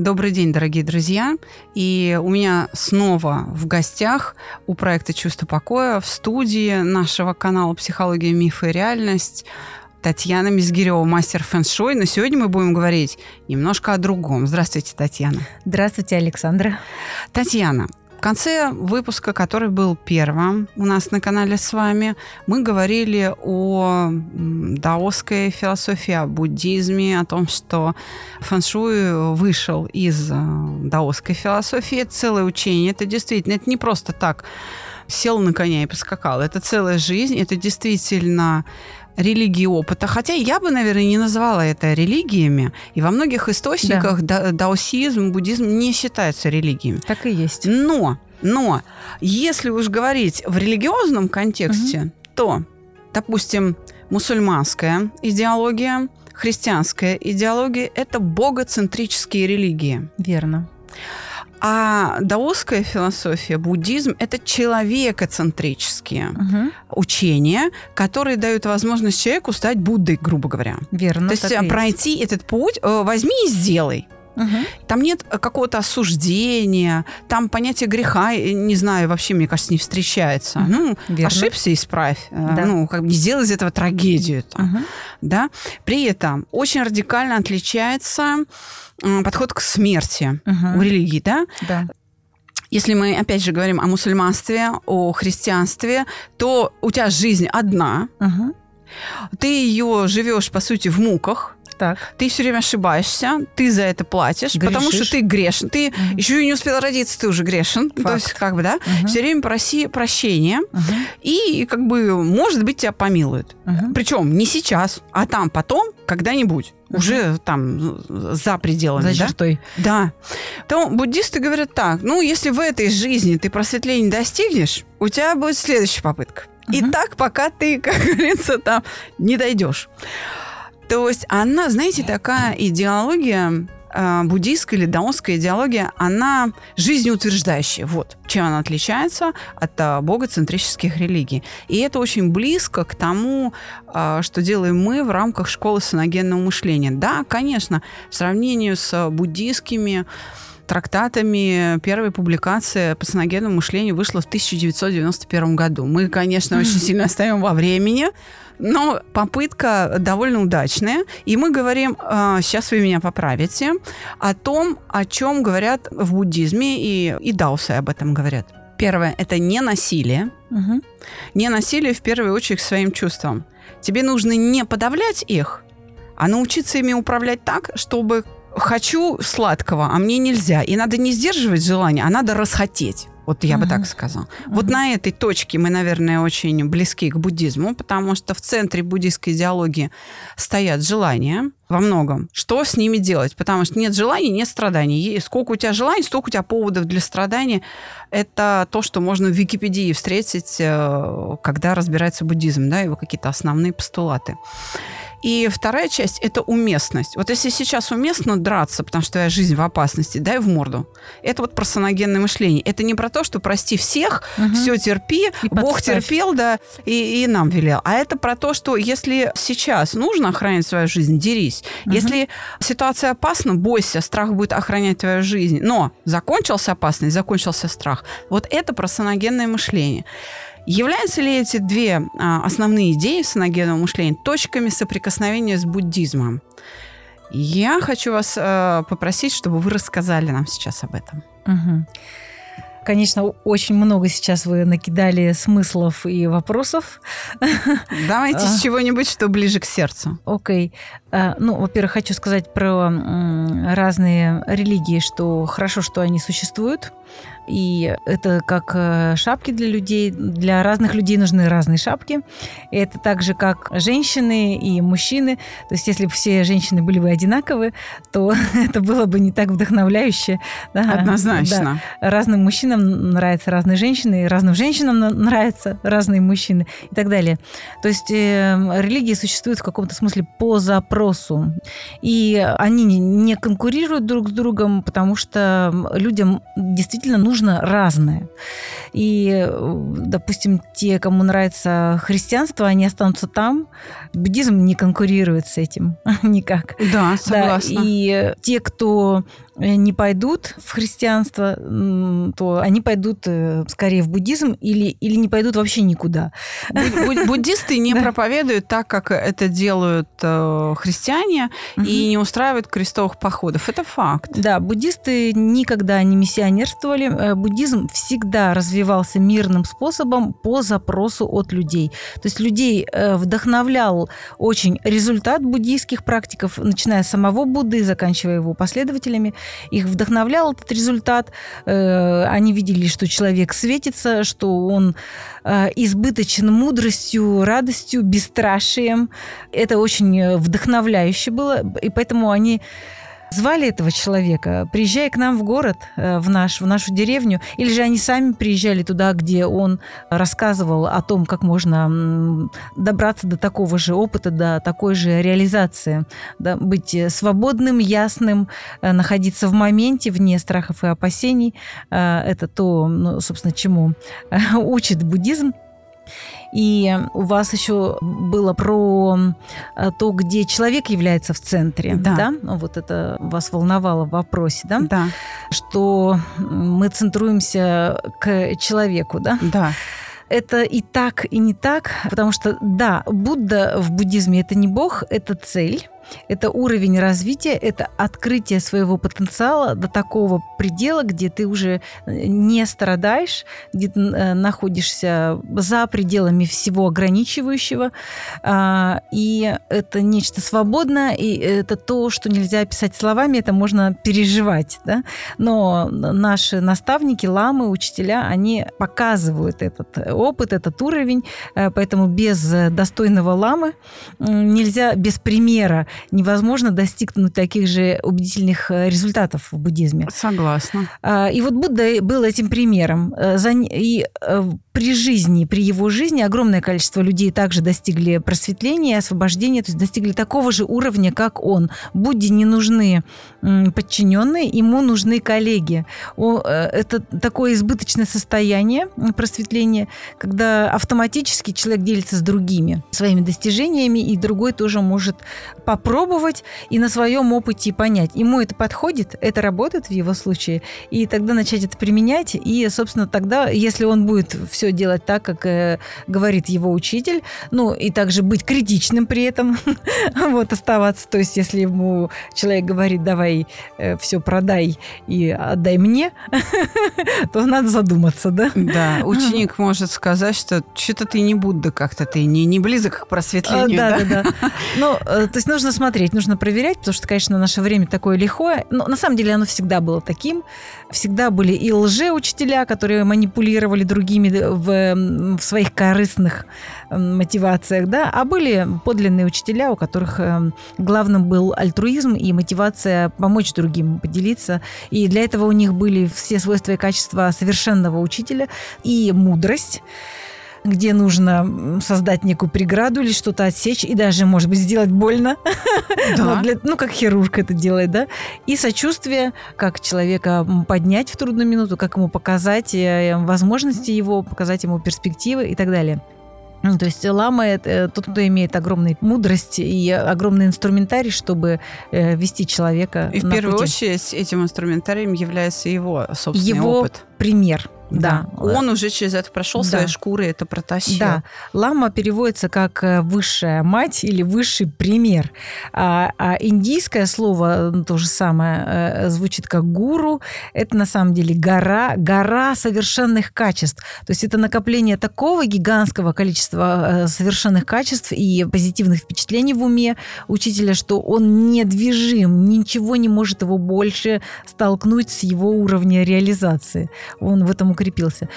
Добрый день, дорогие друзья. И у меня снова в гостях у проекта «Чувство покоя» в студии нашего канала «Психология, мифы и реальность» Татьяна Мизгирева, мастер фэн-шуй. Но сегодня мы будем говорить немножко о другом. Здравствуйте, Татьяна. Здравствуйте, Александра. Татьяна, в конце выпуска, который был первым у нас на канале с вами, мы говорили о даосской философии, о буддизме, о том, что фэншуй вышел из э, даосской философии. Это целое учение. Это действительно, это не просто так сел на коня и поскакал. Это целая жизнь, это действительно религии опыта. Хотя я бы, наверное, не называла это религиями. И во многих источниках да. даосизм, буддизм не считаются религиями. Так и есть. Но, но, если уж говорить в религиозном контексте, угу. то, допустим, мусульманская идеология, христианская идеология – это богоцентрические религии. Верно. А даосская философия, буддизм – это человекоцентрические угу. учения, которые дают возможность человеку стать Буддой, грубо говоря. Верно. То есть пройти есть. этот путь, э, возьми и сделай. Угу. Там нет какого-то осуждения, там понятие греха, не знаю, вообще, мне кажется, не встречается. Ну, Верно. ошибся, исправь. Э, да. Ну, как бы не сделай из этого трагедию. Там, угу. да? При этом очень радикально отличается подход к смерти угу. у религии, да? Да. Если мы, опять же, говорим о мусульманстве, о христианстве, то у тебя жизнь одна. Угу. Ты ее живешь, по сути, в муках так. Ты все время ошибаешься, ты за это платишь, Грешишь. потому что ты грешен. Ты угу. еще и не успел родиться, ты уже грешен. Факт. То есть, как бы, да, угу. все время проси прощения, угу. и, как бы, может быть, тебя помилуют. Угу. Причем не сейчас, а там потом, когда-нибудь. Уже там за пределами. За чертой. Да. То буддисты говорят так, ну, если в этой жизни ты просветления достигнешь, у тебя будет следующая попытка. Угу. И так, пока ты, как говорится, там не дойдешь. То есть она, знаете, такая идеология э, буддийская или даосская идеология, она жизнеутверждающая. Вот чем она отличается от э, богоцентрических религий. И это очень близко к тому, э, что делаем мы в рамках школы саногенного мышления. Да, конечно, в сравнении с буддийскими трактатами первая публикация по саногенному мышлению вышла в 1991 году. Мы, конечно, очень сильно остаем во времени, но попытка довольно удачная. И мы говорим, а, сейчас вы меня поправите, о том, о чем говорят в буддизме, и, и даосы об этом говорят. Первое – это не насилие. Угу. Не насилие в первую очередь к своим чувствам. Тебе нужно не подавлять их, а научиться ими управлять так, чтобы хочу сладкого, а мне нельзя. И надо не сдерживать желание, а надо расхотеть. Вот я uh-huh. бы так сказала. Uh-huh. Вот на этой точке мы, наверное, очень близки к буддизму, потому что в центре буддийской идеологии стоят желания во многом. Что с ними делать? Потому что нет желаний, нет страданий. Сколько у тебя желаний, столько у тебя поводов для страданий. Это то, что можно в Википедии встретить, э, когда разбирается буддизм, да, его какие-то основные постулаты. И вторая часть – это уместность. Вот если сейчас уместно драться, потому что твоя жизнь в опасности, дай в морду. Это вот про саногенное мышление. Это не про то, что прости всех, угу. все терпи, и Бог подставь. терпел, да, и, и нам велел. А это про то, что если сейчас нужно охранять свою жизнь, дерись. Угу. Если ситуация опасна, бойся, страх будет охранять твою жизнь. Но закончился опасность, закончился страх. Вот это про саногенное мышление. Являются ли эти две а, основные идеи саногенного мышления точками соприкосновения с буддизмом? Я хочу вас а, попросить, чтобы вы рассказали нам сейчас об этом. Угу. Конечно, очень много сейчас вы накидали смыслов и вопросов. Давайте с а. чего-нибудь, что ближе к сердцу. Окей. А, ну, во-первых, хочу сказать про разные религии, что хорошо, что они существуют. И это как э, шапки для людей. Для разных людей нужны разные шапки. И это так же, как женщины и мужчины. То есть, если бы все женщины были бы одинаковы, то это было бы не так вдохновляюще. Да? Однозначно. Да. Разным мужчинам нравятся разные женщины, разным женщинам нравятся разные мужчины и так далее. То есть, э, религии существуют в каком-то смысле по запросу. И они не конкурируют друг с другом, потому что людям действительно нужно разное. И, допустим, те, кому нравится христианство, они останутся там. Буддизм не конкурирует с этим никак. Да, согласна. Да, и те, кто не пойдут в христианство, то они пойдут э, скорее в буддизм или, или не пойдут вообще никуда. Буддисты не проповедуют так, как это делают э, христиане, и не устраивают крестовых походов. Это факт. Да, буддисты никогда не миссионерствовали. Буддизм всегда развивался мирным способом по запросу от людей. То есть людей вдохновлял очень результат буддийских практиков, начиная с самого Будды, заканчивая его последователями – их вдохновлял этот результат. Э, они видели, что человек светится, что он э, избыточен мудростью, радостью, бесстрашием. Это очень вдохновляюще было, и поэтому они звали этого человека, приезжай к нам в город, э, в, наш, в нашу деревню, или же они сами приезжали туда, где он рассказывал о том, как можно добраться до такого же опыта, до такой же реализации, да, быть свободным, ясным, э, находиться в моменте, вне страхов и опасений. Э, это то, ну, собственно, чему учит буддизм. И у вас еще было про э, то, где человек является в центре. Да. да? Ну, вот это вас волновало в вопросе, да? Да. Что мы центруемся к человеку, да? Да это и так, и не так, потому что, да, Будда в буддизме это не бог, это цель, это уровень развития, это открытие своего потенциала до такого предела, где ты уже э, не страдаешь, где ты э, находишься за пределами всего ограничивающего. А, и это нечто свободное, и это то, что нельзя описать словами, это можно переживать. Да? Но наши наставники, ламы, учителя, они показывают этот опыт, этот уровень, э, поэтому без достойного ламы нельзя, без примера невозможно достигнуть таких же убедительных э, результатов в буддизме. Согласна. А, и вот Будда был этим примером. Э, и э, при жизни, при его жизни огромное количество людей также достигли просветления, освобождения, то есть достигли такого же уровня, как он. Будде не нужны подчиненные, ему нужны коллеги. Это такое избыточное состояние просветления, когда автоматически человек делится с другими своими достижениями, и другой тоже может попробовать и на своем опыте понять, ему это подходит, это работает в его случае, и тогда начать это применять, и, собственно, тогда, если он будет все делать так, как э, говорит его учитель, ну и также быть критичным при этом, вот оставаться. То есть, если ему человек говорит, давай э, все продай и отдай мне, то надо задуматься, да? Да, ученик может сказать, что что-то ты не Будда как-то, ты не, не близок к просветлению. Да, да, да. Ну, э, то есть нужно смотреть, нужно проверять, потому что, конечно, наше время такое лихое. Но на самом деле оно всегда было таким. Всегда были и лжеучителя, которые манипулировали другими в, в своих корыстных мотивациях, да, а были подлинные учителя, у которых эм, главным был альтруизм и мотивация помочь другим, поделиться. И для этого у них были все свойства и качества совершенного учителя и мудрость где нужно создать некую преграду или что-то отсечь, и даже, может быть, сделать больно. Да. ну, для, ну, как хирург это делает, да. И сочувствие, как человека поднять в трудную минуту, как ему показать э, возможности его, показать ему перспективы и так далее. То есть лама – это э, тот, кто имеет огромную мудрость и огромный инструментарий, чтобы э, вести человека И в первую пути. очередь этим инструментарием является его собственный его опыт. пример Да. Он уже через это прошел, Да. своей шкурой это протащил. Да, лама переводится как э, высшая мать или высший пример. А, а индийское слово ну, то же самое э, звучит как гуру. Это на самом деле гора, гора совершенных качеств. То есть это накопление такого гигантского количества э, совершенных качеств и позитивных впечатлений в уме учителя, что он недвижим, ничего не может его больше столкнуть с его уровня реализации. Он в этом укрепился.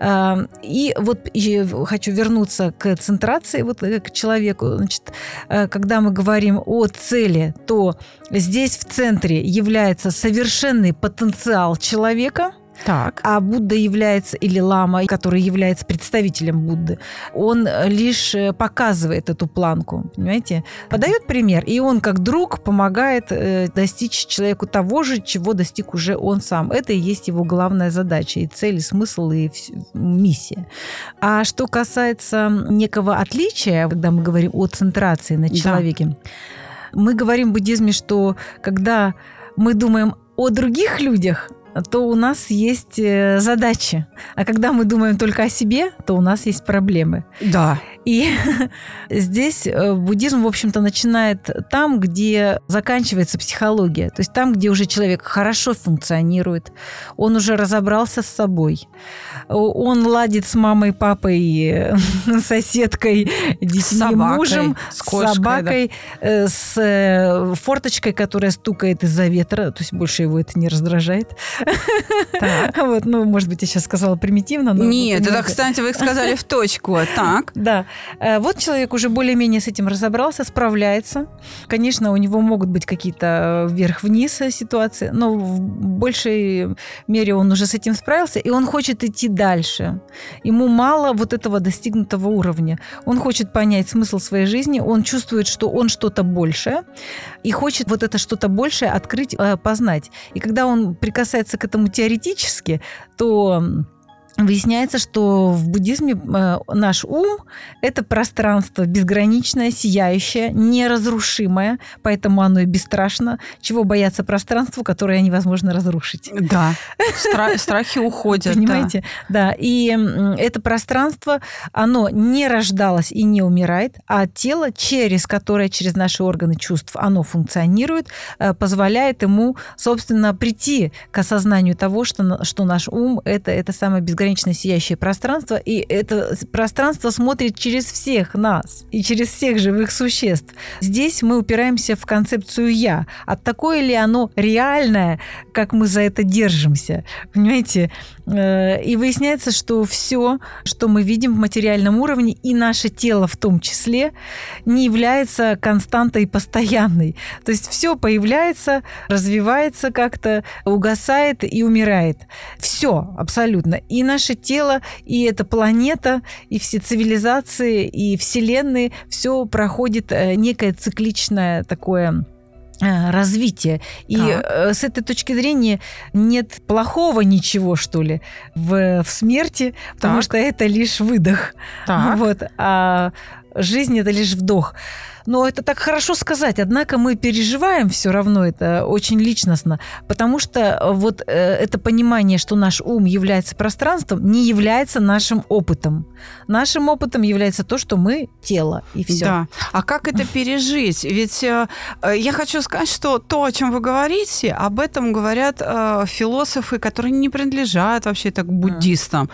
А, И вот и хочу вернуться к центрации, вот э, к человеку. Значит, э, когда мы говорим о цели, то здесь в центре является совершенный потенциал человека, Так. а Будда является, или лама, который является представителем Будды, он э, лишь э, показывает эту планку, понимаете? Подает пример, и он как друг помогает э, достичь человеку того же, чего достиг уже он сам. Это и есть его главная задача, и цель, и смысл, и миссия. А что касается некого отличия, когда мы говорим о центрации на Да. человеке, мы говорим в буддизме, что когда мы думаем о других людях, то у нас есть э, задачи. А когда мы думаем только о себе, то у нас есть проблемы. Да. И здесь э, буддизм, в общем-то, начинает там, где заканчивается психология. То есть там, где уже человек хорошо функционирует, он уже разобрался с собой, он ладит с мамой, папой, соседкой, детьми, собакой, мужем, с кошкой, да. собакой, э, с э, форточкой, которая стукает из-за ветра. То есть больше его это не раздражает. Так. Вот, ну, может быть, я сейчас сказала примитивно. но Нет, это, кстати, вы сказали в точку. Так. Да. Э, Вот человек уже более-менее с этим разобрался, справляется. Конечно, у него могут быть какие-то э, вверх-вниз ситуации, но в большей мере он уже с этим справился, и он хочет идти дальше. Ему мало вот этого достигнутого уровня. Он хочет понять смысл своей жизни, он чувствует, что он что-то большее, и хочет вот это что-то большее открыть, э, познать. И когда он прикасается к этому теоретически, то Выясняется, что в буддизме э, наш ум – это пространство безграничное, сияющее, неразрушимое, поэтому оно и бесстрашно. Чего бояться пространству, которое невозможно разрушить? Да. Стра- страхи уходят. да. Понимаете? Да. И м, это пространство, оно не рождалось и не умирает, а тело, через которое, через наши органы чувств, оно функционирует, э, позволяет ему, собственно, прийти к осознанию того, что, что наш ум это, это самое безграничное сияющее пространство, и это пространство смотрит через всех нас и через всех живых существ. Здесь мы упираемся в концепцию «я». А такое ли оно реальное, как мы за это держимся? Понимаете? Э, И выясняется, что все, что мы видим в материальном уровне, и наше тело в том числе, не является константой постоянной. То есть все появляется, развивается как-то, угасает и умирает. Все абсолютно. И наше тело, и эта планета, и все цивилизации, и вселенные, все проходит э, некое цикличное такое э, развитие. И Так. э, с этой точки зрения нет плохого ничего, что ли, в, в смерти, потому Так. что это лишь выдох. Так. Вот, а жизнь это лишь вдох. Но это так хорошо сказать, однако мы переживаем все равно это очень личностно, потому что вот э, это понимание, что наш ум является пространством, не является нашим опытом. Нашим опытом является то, что мы тело, и все. Да. А как это пережить? Ведь э, э, я хочу сказать, что то, о чем вы говорите, об этом говорят э, философы, которые не принадлежат вообще-то к буддистам.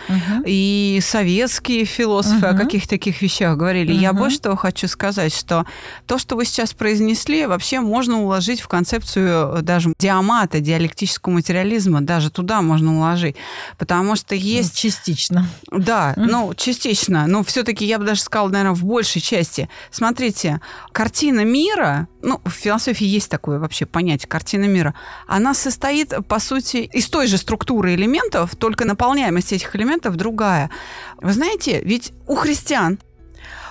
И советские философы о Мгм. каких таких вещах говорили. Я Мгм. больше того хочу сказать, что то, что вы сейчас произнесли, вообще можно уложить в концепцию э, даже диамата, диалектического материализма, даже туда можно уложить. Потому что есть частично. да, ну, частично. Но все-таки я бы даже сказала, наверное, в большей части. Смотрите, картина мира, ну, в философии есть такое вообще понятие картина мира, она состоит, по сути, из той же структуры элементов, только наполняемость этих элементов другая. Вы знаете, ведь у христиан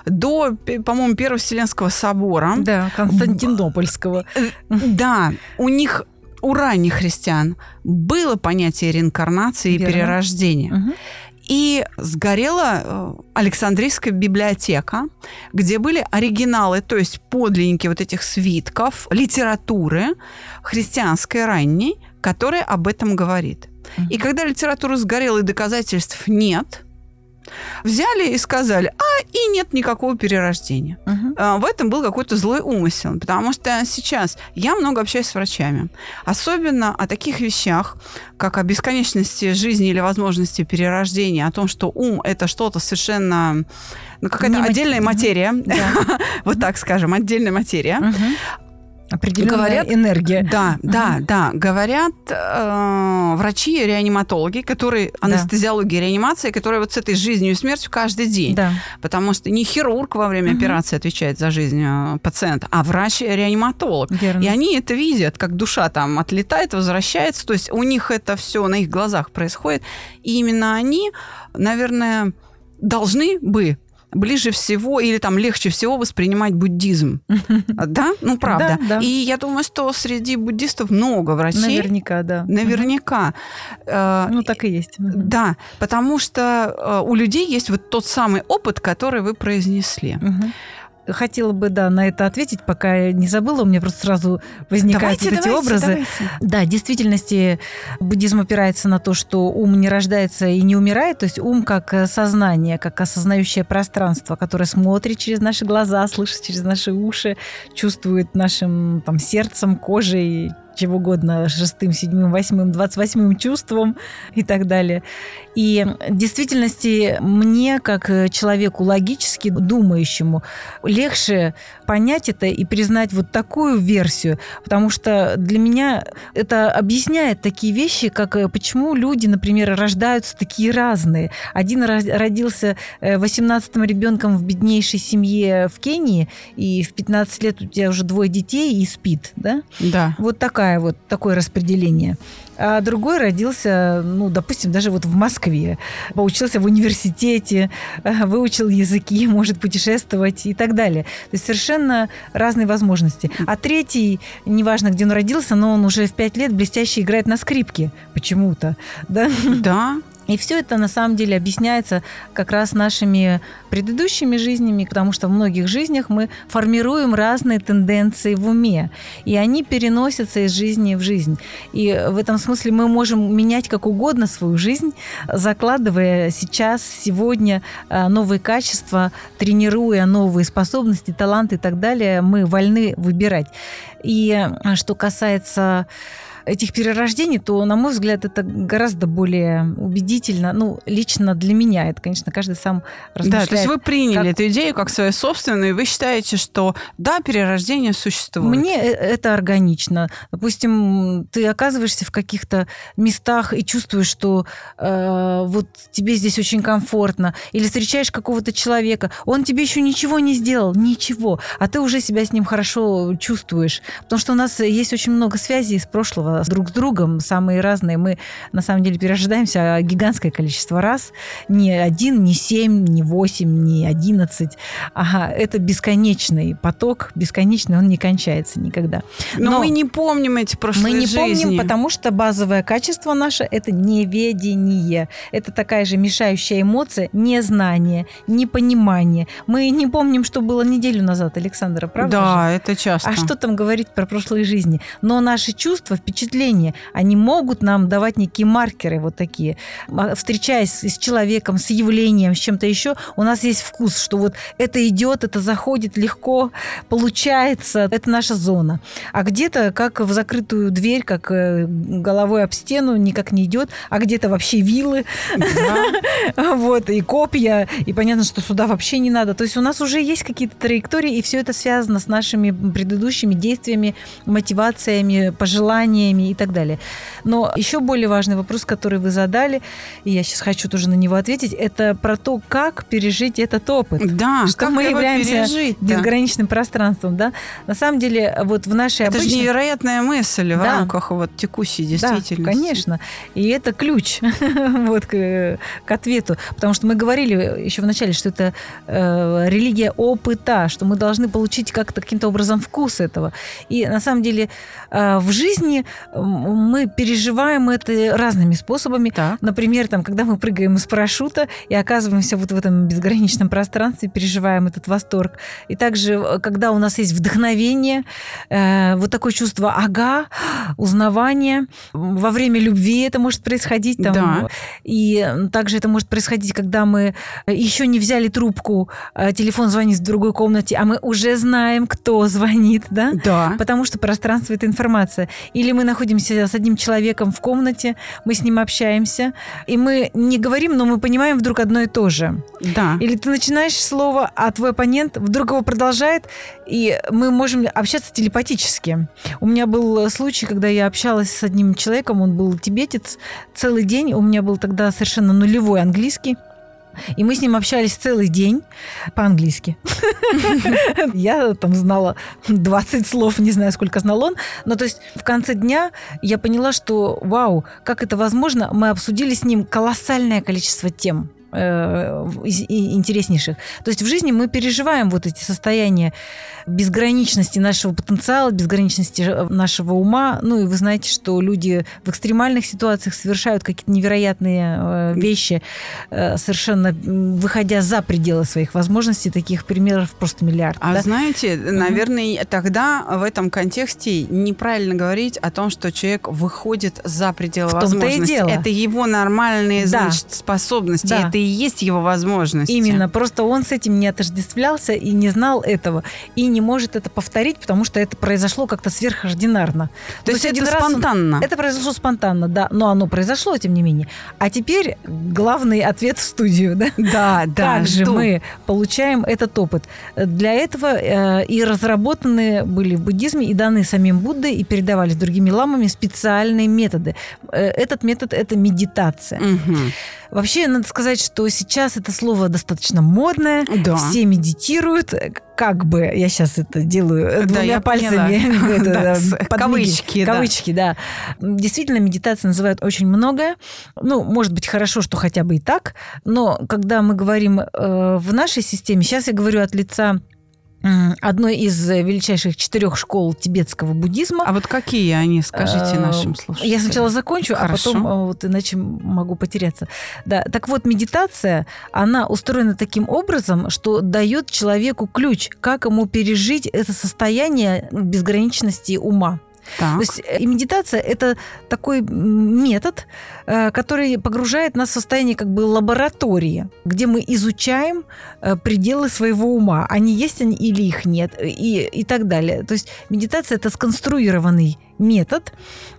до, по-моему, Первого Вселенского собора, Да, Константинопольского. да, у них у ранних христиан было понятие реинкарнации и Верно. перерождения. Мгм. И сгорела э, Александрийская библиотека, где были оригиналы, то есть подлинники вот этих свитков, литературы христианской ранней, которая об этом говорит. И когда литература сгорела и доказательств нет, взяли и сказали, а и нет никакого перерождения. Мгм. В этом был какой-то злой умысел, потому что сейчас я много общаюсь с врачами, особенно о таких вещах, как о бесконечности жизни или возможности перерождения, о том, что ум это что-то совершенно, ну какая-то мат- отдельная Мгм. материя, Да. вот так скажем, отдельная материя. Определенная Говорят- энергия. Да, да, да. Говорят э, врачи, реаниматологи, которые анестезиологи, реанимации, которые вот с этой жизнью и смертью каждый день. Да. Потому что не хирург во время Мгм. операции отвечает за жизнь э, пациента, а врач-реаниматолог. Верно. И они это видят, как душа там отлетает, возвращается. То есть у них это все на их глазах происходит. И именно они, наверное, должны бы ближе всего или там легче всего воспринимать буддизм. Да? Ну, правда. Да, да. И я думаю, что среди буддистов много врачей. Наверняка, да. Наверняка. Э. Ну, так и есть. Да, потому что э, у людей есть вот тот самый опыт, который вы произнесли. Мгм. Хотела бы, да, на это ответить, пока я не забыла. У меня просто сразу возникают Давайте, вот эти давайте, образы. давайте. Да, в действительности буддизм опирается на то, что ум не рождается и не умирает, то есть ум как э, сознание, как осознающее пространство, которое смотрит через наши глаза, слышит через наши уши, чувствует нашим там, сердцем, кожей, чего угодно, шестым, седьмым, восьмым, двадцать восьмым чувством и так далее. И в действительности мне, как э, человеку логически думающему, легче понять это и признать вот такую версию, потому что для меня это объясняет такие вещи, как э, почему люди, например, рождаются такие разные. Один ро- родился 18-м ребенком в беднейшей семье в Кении, и в 15 лет у тебя уже двое детей и спит, да? Да. Вот такая вот такое распределение. А другой родился, ну, допустим, даже вот в Москве, поучился в университете, э, выучил языки, может путешествовать и так далее. То есть совершенно разные возможности. А третий, неважно, где он родился, но он уже в пять лет блестяще играет на скрипке почему-то. Да? Да. И все это на самом деле объясняется как раз нашими предыдущими жизнями, потому что в многих жизнях мы формируем разные тенденции в уме, и они переносятся из жизни в жизнь. И в этом смысле мы можем менять как угодно свою жизнь, закладывая сейчас, сегодня э, новые качества, тренируя новые способности, таланты и так далее, мы вольны выбирать. И э, что касается этих перерождений, то, на мой взгляд, это гораздо более убедительно. Ну, лично для меня это, конечно, каждый сам размышляет. Да, то есть вы приняли как- эту идею как свою собственную, и вы считаете, что да, перерождение существует. Мне э- это органично. Допустим, ты оказываешься в каких-то местах и чувствуешь, что э, вот тебе здесь очень комфортно, или встречаешь какого-то человека, он тебе еще ничего не сделал, ничего, а ты уже себя с ним хорошо чувствуешь, потому что у нас есть очень много связей из прошлого друг с другом, самые разные. Мы на самом деле перерождаемся гигантское количество раз, не один, не семь, не восемь, не одиннадцать. Ага, это бесконечный поток, бесконечный, он не кончается никогда. Но, Но мы не помним эти прошлые Мы не жизни. помним, потому что базовое качество наше – это неведение. Это такая же мешающая эмоция – незнание, непонимание. Мы не помним, что было неделю назад, Александра, правда же? Да, это часто. А что там говорить про прошлые жизни? Но наши чувства, впечатления, они могут нам давать некие маркеры вот такие. А, Встречаясь с человеком, с явлением, с чем-то еще, у нас есть вкус, что вот это идет, это заходит легко, получается, это наша зона. А где-то, как в закрытую дверь, как э, головой об стену, никак не идет, а где-то вообще вилы, вот, и копья, и понятно, что сюда вообще не надо. То есть у нас уже есть какие-то траектории, и все это связано с нашими предыдущими действиями, мотивациями, пожеланиями и так далее. Но еще более важный вопрос, который вы задали, и я сейчас хочу тоже на него ответить, это про то, как пережить этот опыт. Да, Что мы его являемся пережить-то? безграничным пространством, да? На самом деле, вот в нашей Это же обычной... невероятная мысль в Да. рамках вот текущей действительности. Да, конечно. И это ключ вот, к, к ответу. Потому что мы говорили еще в начале, что это э, религия опыта, что мы должны получить как-то каким-то образом вкус этого. И на самом деле э, в жизни мы переживаем это разными способами. Так. Например, там, когда мы прыгаем из парашюта и оказываемся вот в этом безграничном пространстве, переживаем этот восторг. И также, э, когда у нас есть вдохновение, э, вот такое чувство ага, узнавания. Во время любви это может происходить. Там, Да. И также это может происходить, когда мы еще не взяли трубку, а телефон звонит в другой комнате, а мы уже знаем, кто звонит, да? Да. Потому что пространство – это информация. Или мы находимся с одним человеком в комнате, мы с ним общаемся, и мы не говорим, но мы понимаем вдруг одно и то же. Да. Или ты начинаешь слово, а твой оппонент вдруг его продолжает, и мы можем общаться телепатически. У меня был случай, когда я общалась с одним человеком, он был тибетец, целый день, у меня был тогда совершенно нулевой английский, и мы с ним общались целый день по-английски. Я там знала 20 слов, не знаю, сколько знал он. Но то есть в конце дня я поняла, что вау, как это возможно. Мы обсудили с ним колоссальное количество тем интереснейших. То есть в жизни мы переживаем вот эти состояния безграничности нашего потенциала, безграничности э, нашего ума. Ну и вы знаете, что люди в экстремальных ситуациях совершают какие-то невероятные э, вещи, э, совершенно выходя за пределы своих возможностей. Таких примеров просто миллиард. А да? знаете, наверное, тогда в этом контексте неправильно говорить о том, что человек выходит за пределы В том-то и возможностей. дело. Это его нормальные, Да. значит, способности. Да. Это и есть его возможности. Именно, просто он с этим не отождествлялся и не знал этого, и не может это повторить, потому что это произошло как-то сверхординарно. То есть один это раз он- спонтанно. Это произошло спонтанно, да, но оно произошло, тем не менее. А теперь главный ответ в студию, да? Да, да. как же мы получаем этот опыт? Для этого э, и разработаны были в буддизме и даны самим Буддой и передавались другими ламами специальные методы. Э, этот метод – это медитация. Мгм. Вообще, надо сказать, что сейчас это слово достаточно модное. Да. Все медитируют, как бы, я сейчас это делаю Да, двумя пальцами. это, Да, с- подмигиваю. кавычки, да. Кавычки, да. Действительно, медитация называют очень многое. Ну, может быть, хорошо, что хотя бы и так. Но когда мы говорим э, в нашей системе, сейчас я говорю от лица одной из э, величайших четырех школ тибетского буддизма. А вот какие они, скажите Э, нашим слушателям? Я сначала закончу, Хорошо. а потом э, вот иначе могу потеряться. Да, так вот медитация, она устроена таким образом, что дает человеку ключ, как ему пережить это состояние безграничности ума. Так. То есть э, и медитация это такой метод, э, который погружает нас в состояние как бы лаборатории, где мы изучаем э, пределы своего ума, они есть они или их нет, и, и так далее. То есть медитация это сконструированный метод.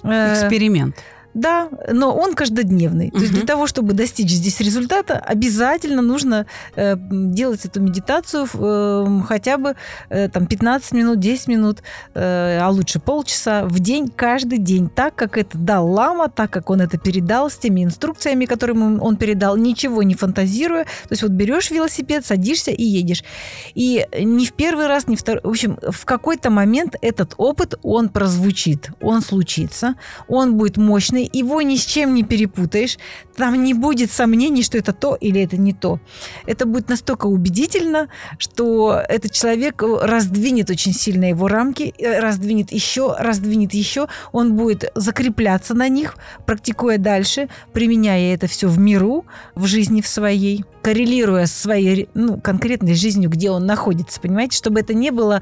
Эксперимент. Да, но он каждодневный. То есть для того, чтобы достичь здесь результата, обязательно нужно э, делать эту медитацию э, хотя бы э, там 15 минут, 10 минут, э, а лучше полчаса в день, каждый день, так как это дал лама, так как он это передал с теми инструкциями, которые ему он передал, ничего не фантазируя. То есть вот берешь велосипед, садишься и едешь. И не в первый раз, не второй. В общем, в какой-то момент этот опыт, он прозвучит, он случится, он будет мощный, его ни с чем не перепутаешь. Там не будет сомнений, что это то или это не то. Это будет настолько убедительно, что этот человек раздвинет очень сильно его рамки, э, раздвинет еще, раздвинет еще. Он будет закрепляться на них, практикуя дальше, применяя это все в миру, в жизни в своей коррелируя с своей ну, конкретной жизнью, где он находится, понимаете, чтобы это не было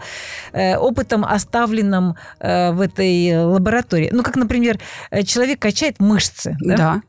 э, опытом, оставленным э, в этой лаборатории. Ну, как, например, э, человек качает мышцы, да? Да.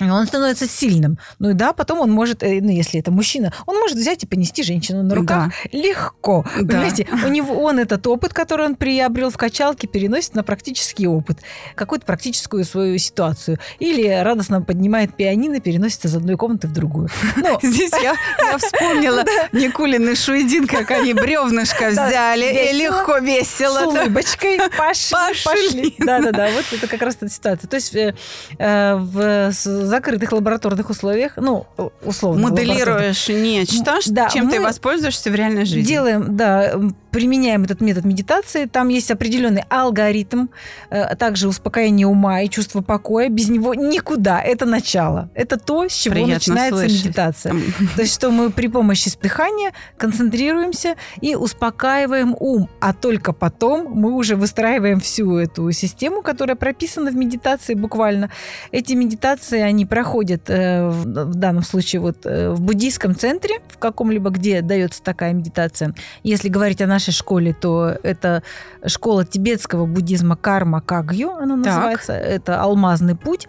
Он становится сильным. Ну и да, потом он может, э, ну если это мужчина, он может взять и понести женщину на руках легко. Да. Понимаете, у него он этот опыт, который он приобрел в качалке, переносит на практический опыт, какую-то практическую свою ситуацию. Или радостно поднимает пианино, переносит из одной комнаты в другую. Ну, Здесь я, я вспомнила Никулин и Шуйдин, как они бревнышко Да, взяли и легко весело. с улыбочкой пошли. Да-да-да, вот это как раз эта ситуация. То есть э, э, в закрытых лабораторных условиях, ну, условно. Моделируешь нечто, Да, чем ты воспользуешься в реальной жизни. Делаем, да, применяем этот метод медитации. Там есть определенный алгоритм, а также успокоение ума и чувство покоя. Без него никуда. Это начало. Это то, с чего Приятно начинается слышать. медитация. То есть, что мы при помощи дыхания концентрируемся и успокаиваем ум, а только потом мы уже выстраиваем всю эту систему, которая прописана в медитации буквально. Эти медитации, они проходят э, в данном случае вот э, в буддийском центре, в каком-либо, где дается такая медитация. Если говорить о нашей школе, то это школа тибетского буддизма Карма Кагью, она называется. Так. Это алмазный путь.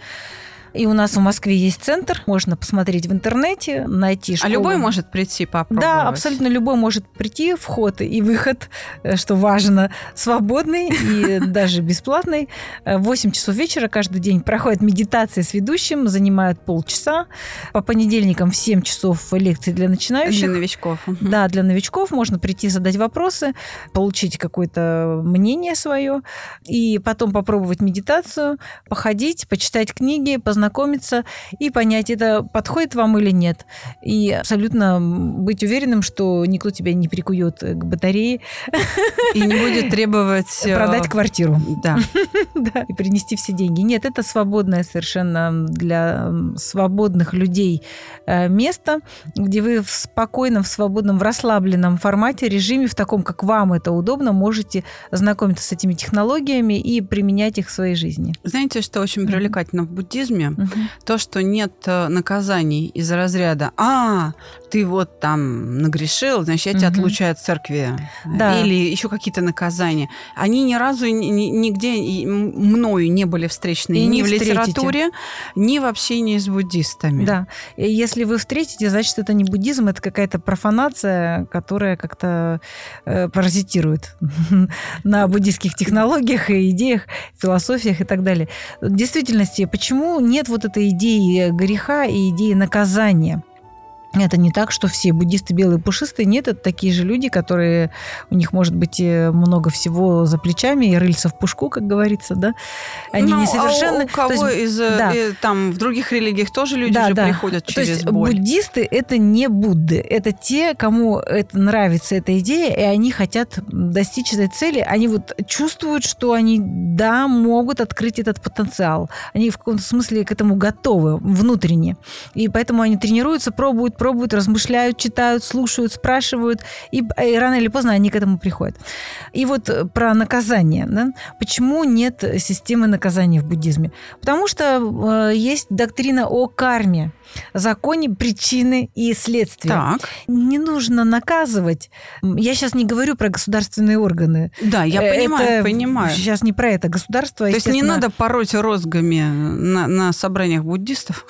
И у нас в Москве есть центр, можно посмотреть в интернете, найти школу. А любой может прийти попробовать? Да, абсолютно любой может прийти, вход и выход, э, что важно, свободный и даже бесплатный. В 8 часов вечера каждый день проходит медитация с ведущим, занимают полчаса. По понедельникам в 7 часов лекции для начинающих. Для новичков. Да, для новичков можно прийти задать вопросы, получить какое-то мнение свое, и потом попробовать медитацию, походить, почитать книги, познакомиться ознакомиться и понять, это подходит вам или нет. И абсолютно быть уверенным, что никто тебя не прикует к батарее. И не будет требовать... Э, Продать квартиру. Да. да. И принести все деньги. Нет, это свободное совершенно для свободных людей э, место, где вы в спокойном, в свободном, в расслабленном формате, режиме, в таком, как вам это удобно, можете знакомиться с этими технологиями и применять их в своей жизни. Знаете, что очень привлекательно в буддизме? Угу. То, что нет э, наказаний из разряда «А, ты вот там нагрешил, значит, я тебя угу. отлучаю от церкви». Да. Или еще какие-то наказания. Они ни разу нигде мною не были встречены И ни в встретите. литературе, ни в общении с буддистами. Да. И если вы встретите, значит, это не буддизм, это какая-то профанация, которая как-то э, паразитирует на буддийских технологиях и идеях, философиях и так далее. В действительности, почему нет нет вот этой идеи греха и идеи наказания. Это не так, что все буддисты белые пушистые. Нет, это такие же люди, которые... У них может быть много всего за плечами и рыльца в пушку, как говорится, да? Они ну, несовершенны. А у кого есть, из... Э, да. И, там в других религиях тоже люди да, же да. приходят через То есть боль. буддисты – это не Будды. Это те, кому это нравится эта идея, и они хотят достичь этой цели. Они вот чувствуют, что они, да, могут открыть этот потенциал. Они в каком-то смысле к этому готовы внутренне. И поэтому они тренируются, пробуют, пробуют, размышляют, читают, слушают, спрашивают, и, и рано или поздно они к этому приходят. И вот э, про наказание. Да? Почему нет системы наказания в буддизме? Потому что э, есть доктрина о карме законе причины и следствия. Так. Не нужно наказывать. Я сейчас не говорю про государственные органы. Да, я э, понимаю, это, понимаю. Сейчас не про это. Государство, То есть не надо пороть розгами на, на собраниях буддистов?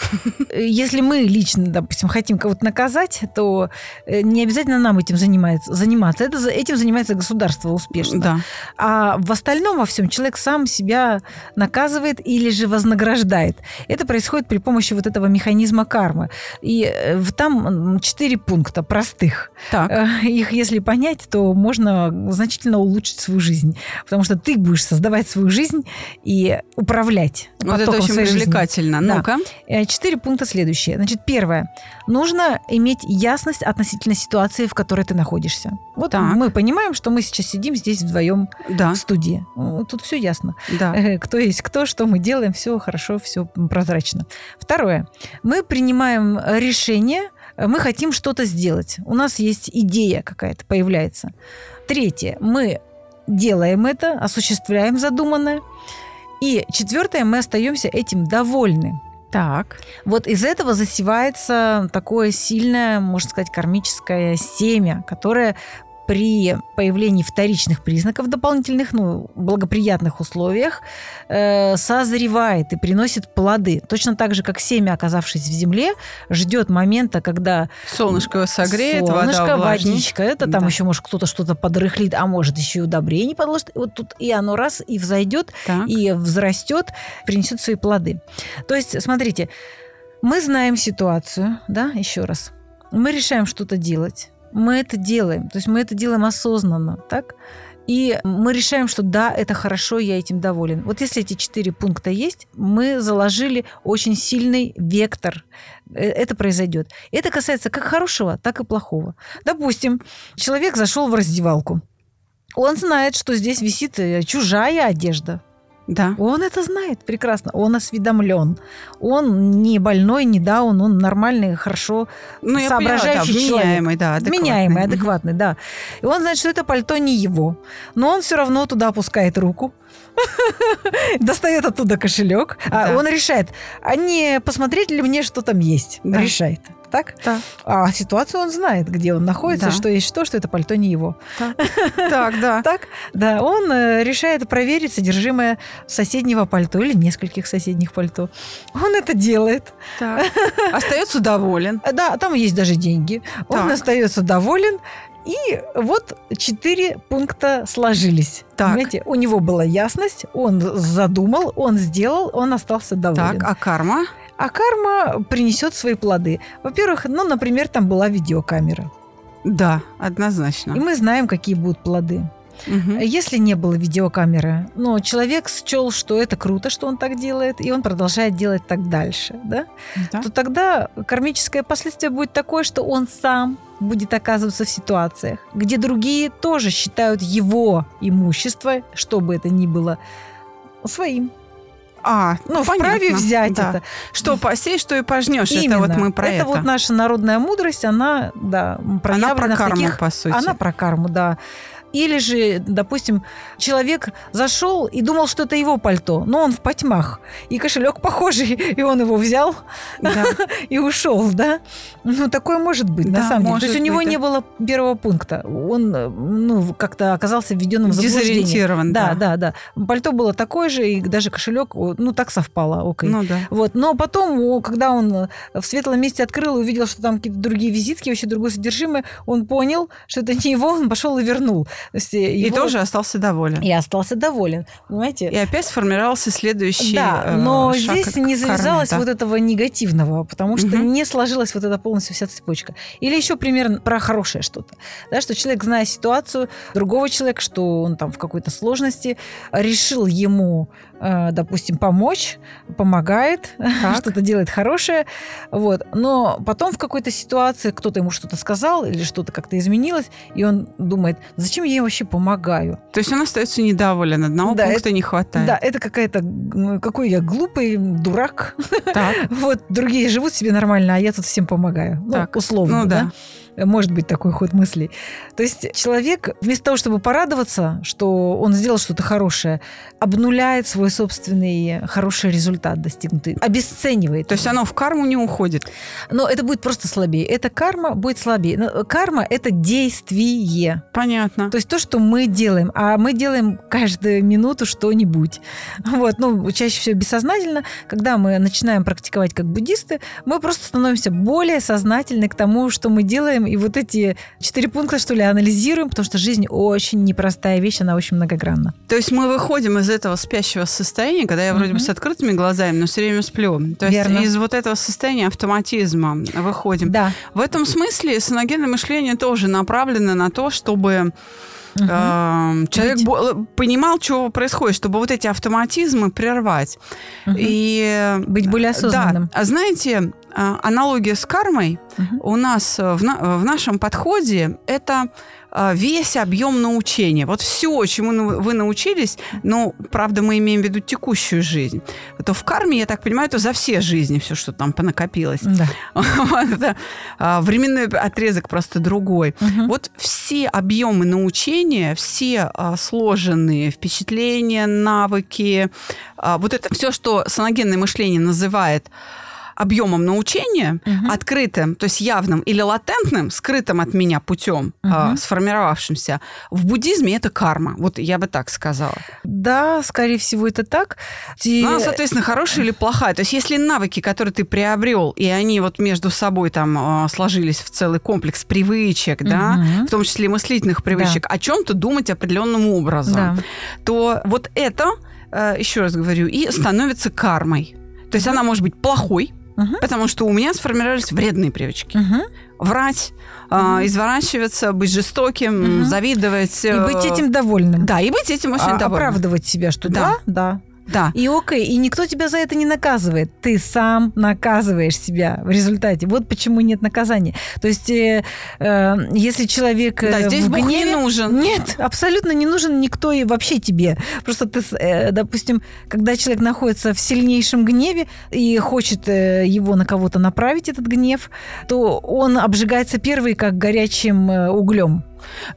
Если мы лично, допустим, хотим кого-то наказать, то э, не обязательно нам этим занимается, заниматься. Это, этим занимается государство успешно. Да. А в остальном во всем человек сам себя наказывает или же вознаграждает. Это происходит при помощи вот этого механизма кармы. И э, там четыре пункта простых. Так. Э, их, если понять, то можно значительно улучшить свою жизнь. Потому что ты будешь создавать свою жизнь и управлять Вот это очень привлекательно. Жизни. Ну-ка. Да. Э, четыре пункта следующие. Значит, первое. Нужно иметь ясность относительно ситуации, в которой ты находишься. Вот так. мы понимаем, что мы сейчас сидим здесь вдвоем да. в студии. Тут все ясно. Да. Кто есть кто, что мы делаем, все хорошо, все прозрачно. Второе. Мы принимаем принимаем решение, мы хотим что-то сделать. У нас есть идея какая-то появляется. Третье. Мы делаем это, осуществляем задуманное. И четвертое, мы остаемся этим довольны. Так. Вот из этого засевается такое сильное, можно сказать, кармическое семя, которое при появлении вторичных признаков дополнительных, ну, благоприятных условиях, э, созревает и приносит плоды. Точно так же, как семя, оказавшись в земле, ждет момента, когда... Солнышко согреет, солнышко, вода водичка, это там да. еще, может, кто-то что-то подрыхлит, а может, еще и удобрение подложит. Вот тут и оно раз и взойдет, так. и взрастет, принесет свои плоды. То есть, смотрите, мы знаем ситуацию, да, еще раз. Мы решаем что-то делать мы это делаем. То есть мы это делаем осознанно, так? И мы решаем, что да, это хорошо, я этим доволен. Вот если эти четыре пункта есть, мы заложили очень сильный вектор. Э, это произойдет. Это касается как хорошего, так и плохого. Допустим, человек зашел в раздевалку. Он знает, что здесь висит э, чужая одежда. Да. Он это знает прекрасно. Он осведомлен. Он не больной, не даун, он нормальный, хорошо Ну, я поняла, да, соображающий человек. вменяемый, да, адекватный. Вменяемый, Мгм. адекватный, да. И он знает, что это пальто не его. Но он все равно туда опускает руку, достает оттуда кошелек, а он решает, а не посмотреть ли мне, что там есть. Да. Решает. Так? Да. А ситуацию он знает, где он находится, Да. что есть что, что это пальто не его. Так, да. Так? Да, он э, решает проверить содержимое соседнего пальто или нескольких соседних пальто. Он это делает. Так. Остается доволен. Да, там есть даже деньги. Он остается доволен. И вот четыре пункта сложились. Так. Понимаете, у него была ясность, он задумал, он сделал, он остался доволен. Так, а карма? А карма принесет свои плоды. Во-первых, ну, например, там была видеокамера. Да, И однозначно. мы знаем, какие будут плоды. Мгм. Если не было видеокамеры, но человек счел, что это круто, что он так делает, и он продолжает делать так дальше, да, Да. то тогда кармическое последствие будет такое, что он сам будет оказываться в ситуациях, где другие тоже считают его имущество, что бы это ни было, своим. А, Ну, понятно. вправе взять Да. это. Что посеешь, что и пожнешь. Это вот мы про это. вот наша народная мудрость, она, да, Она проявлена про в карму, таких по сути. Она про карму, да. Или же, допустим, человек зашел и думал, что это его пальто, но он в потьмах, и кошелек похожий, и он его взял Да. и ушел, да? Ну, такое может быть, Да, на самом деле. То есть у него быть, да. не было первого пункта. Он, ну, как-то оказался введенным в заблуждение. Дезориентирован, Да, да. да, да. Пальто было такое же, и даже кошелек, ну, так совпало, окей. Ну да. Вот. Но потом, когда он э, в светлом месте открыл и увидел, что там какие-то другие визитки, вообще другое содержимое, он понял, что это не его, он пошел и вернул. Есть, э, И его- тоже остался доволен. И остался доволен. Понимаете? И опять сформировался следующий Да, э, но шаг здесь не карме, завязалось да. вот этого негативного, потому что Мгм. не сложилась вот эта полностью вся цепочка. Или еще пример про хорошее что-то. Да, что человек, зная ситуацию другого человека, что он там в какой-то сложности, решил ему, допустим, помочь, помогает, что-то делает хорошее. Вот. Но потом в какой-то ситуации кто-то ему что-то сказал или что-то как-то изменилось, и он думает, зачем я вообще помогаю? То есть он остается недоволен. Одного Да, пункта не хватает. Да, это какая-то, м, какой я глупый дурак. Так. Вот другие живут себе нормально, а я тут всем помогаю. Ну, Так, условно, ну да. да. Может быть такой ход мыслей. То есть человек вместо того, чтобы порадоваться, что он сделал что-то хорошее, обнуляет свой собственный хороший результат достигнутый, обесценивает. То есть оно в карму не уходит. Но это будет просто слабее. Эта карма будет слабее. Но Карма – это действие. Понятно. То есть то, что мы делаем, а мы делаем каждую минуту что-нибудь. Вот, ну, чаще всего бессознательно. Когда мы начинаем практиковать как буддисты, мы просто становимся более сознательны к тому, что мы делаем, и вот эти четыре пункта, что ли, анализируем, потому что жизнь очень непростая вещь, она очень многогранна. То есть мы выходим из этого спящего состояния, когда я вроде бы Мгм. с открытыми глазами, но все время сплю. То есть Верно. из вот этого состояния автоматизма выходим. Да. В этом смысле саногенное мышление тоже направлено на то, чтобы э, человек Быть- бо- понимал, что происходит, чтобы вот эти автоматизмы прервать. Мгм. И Быть более осознанным. Да. А знаете, аналогия с кармой у нас э, в, на- в нашем подходе это а, весь объем научения. Вот все, чему ну- вы научились, ну, правда, мы имеем в виду текущую жизнь, то в карме, я так понимаю, это за все жизни все, что там понакопилось. Да. Это, а, Временной отрезок просто другой. Мгм. Вот все объемы научения, все а, сложенные впечатления, навыки, а, вот это все, что саногенное мышление называет объемом научения, Мгм. открытым, то есть явным или латентным, скрытым от меня путем, а, Мгм. сформировавшимся, в буддизме это карма. Вот я бы так сказала. Да, скорее всего, это так. Те- Ну, она, соответственно, хорошая или плохая. То есть, если навыки, которые ты приобрел, и они вот между собой там а, сложились в целый комплекс привычек, да, Мгм. в том числе мыслительных привычек, о чем-то думать определенным образом, Да. то вот это, э, еще раз говорю, и становится кармой. То есть она может быть плохой, Мгм. потому что у меня сформировались вредные привычки. Мгм. Врать, а, изворачиваться, быть жестоким, Мгм. завидовать. И э, быть этим довольным. Да, и быть этим очень А- довольным. оправдывать себя, что Да. да, да. И окей, и никто тебя за это не наказывает. Ты сам наказываешь себя в результате. Вот почему нет наказания. То есть, э, э, если человек э, Да, здесь в Бог не гневе... нужен. Нет, абсолютно не нужен никто и вообще тебе. Просто ты, э, допустим, когда человек находится в сильнейшем гневе и хочет э, его на кого-то направить, этот гнев, то он обжигается первый как горячим э, углем.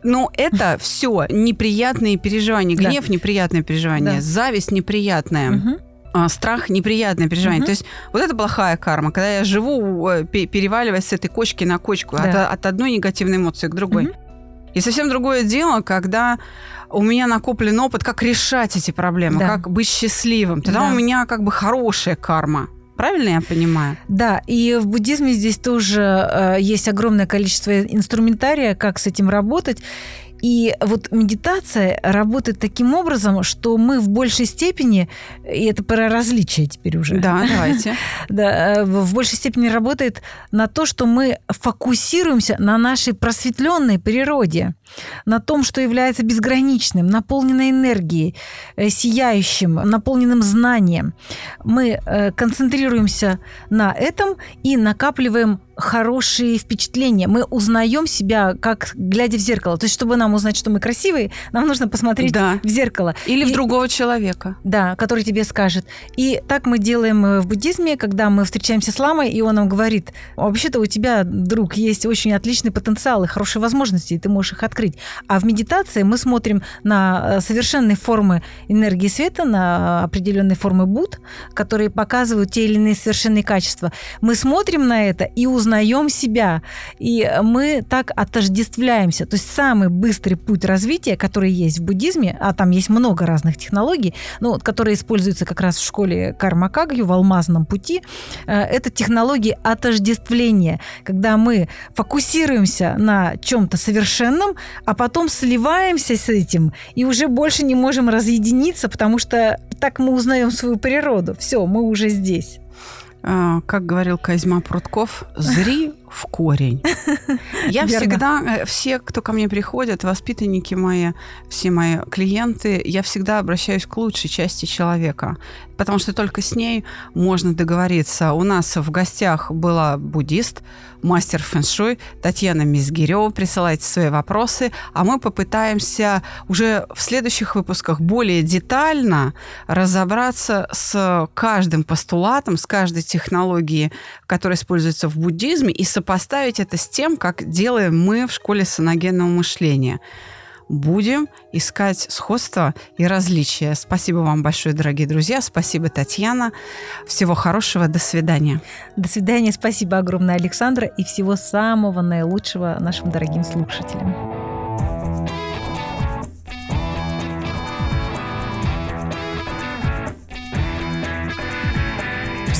Ну, это все неприятные переживания. Да. Гнев неприятное переживание, Да. зависть неприятная. А, страх неприятное переживание. Мгм. То есть вот это плохая карма, когда я живу, э, пе- переваливаясь с этой кочки на кочку, от, Да. от одной негативной эмоции к другой. Мгм. И совсем другое дело, когда у меня накоплен опыт, как решать эти проблемы, Да. как быть счастливым. Тогда Да. у меня как бы хорошая карма. Правильно я понимаю? Да, и в буддизме здесь тоже э, есть огромное количество инструментария, как с этим работать. И вот медитация работает таким образом, что мы в большей степени, и это про различия теперь уже, Да, давайте. да, э, в в большей степени работает на то, что мы фокусируемся на нашей просветленной природе, на том, что является безграничным, наполненной энергией, э, сияющим, наполненным знанием. Мы э, концентрируемся на этом и накапливаем хорошие впечатления. Мы узнаем себя, как глядя в зеркало. То есть, чтобы нам узнать, что мы красивые, нам нужно посмотреть Да. в зеркало. Или в И- другого человека. да, который тебе скажет. И так мы делаем э, в буддизме, когда мы встречаемся с ламой, и он нам говорит, вообще-то у тебя, друг, есть очень отличный потенциал и хорошие возможности, и ты можешь их открыть. А в медитации мы смотрим на э, совершенные формы энергии света, на определенные формы Буд, которые показывают те или иные совершенные качества. Мы смотрим на это и узнаем себя. И мы так отождествляемся. То есть самый быстрый путь развития, который есть в буддизме, а там есть много разных технологий, ну, которые используются как раз в школе Карма Кагью в алмазном пути, э, это технологии отождествления, когда мы фокусируемся на чем-то совершенном, а потом сливаемся с этим и уже больше не можем разъединиться, потому что так мы узнаем свою природу. Все, мы уже здесь. А, Как говорил Козьма Прутков, зри в корень. Я Верно. всегда, э, все, кто ко мне приходят, воспитанники мои, все мои клиенты, я всегда обращаюсь к лучшей части человека, потому что только с ней можно договориться. У нас в гостях была буддист, мастер фэншуй Татьяна Мизгирева. Присылайте свои вопросы, а мы попытаемся уже в следующих выпусках более детально разобраться с каждым постулатом, с каждой технологией, которая используется в буддизме, и сопоставить это с тем, как делаем мы в школе саногенного мышления. Будем искать сходства и различия. Спасибо вам большое, дорогие друзья. Спасибо, Татьяна. Всего хорошего. До свидания. До свидания. Спасибо огромное, Александра, и всего самого наилучшего нашим дорогим слушателям.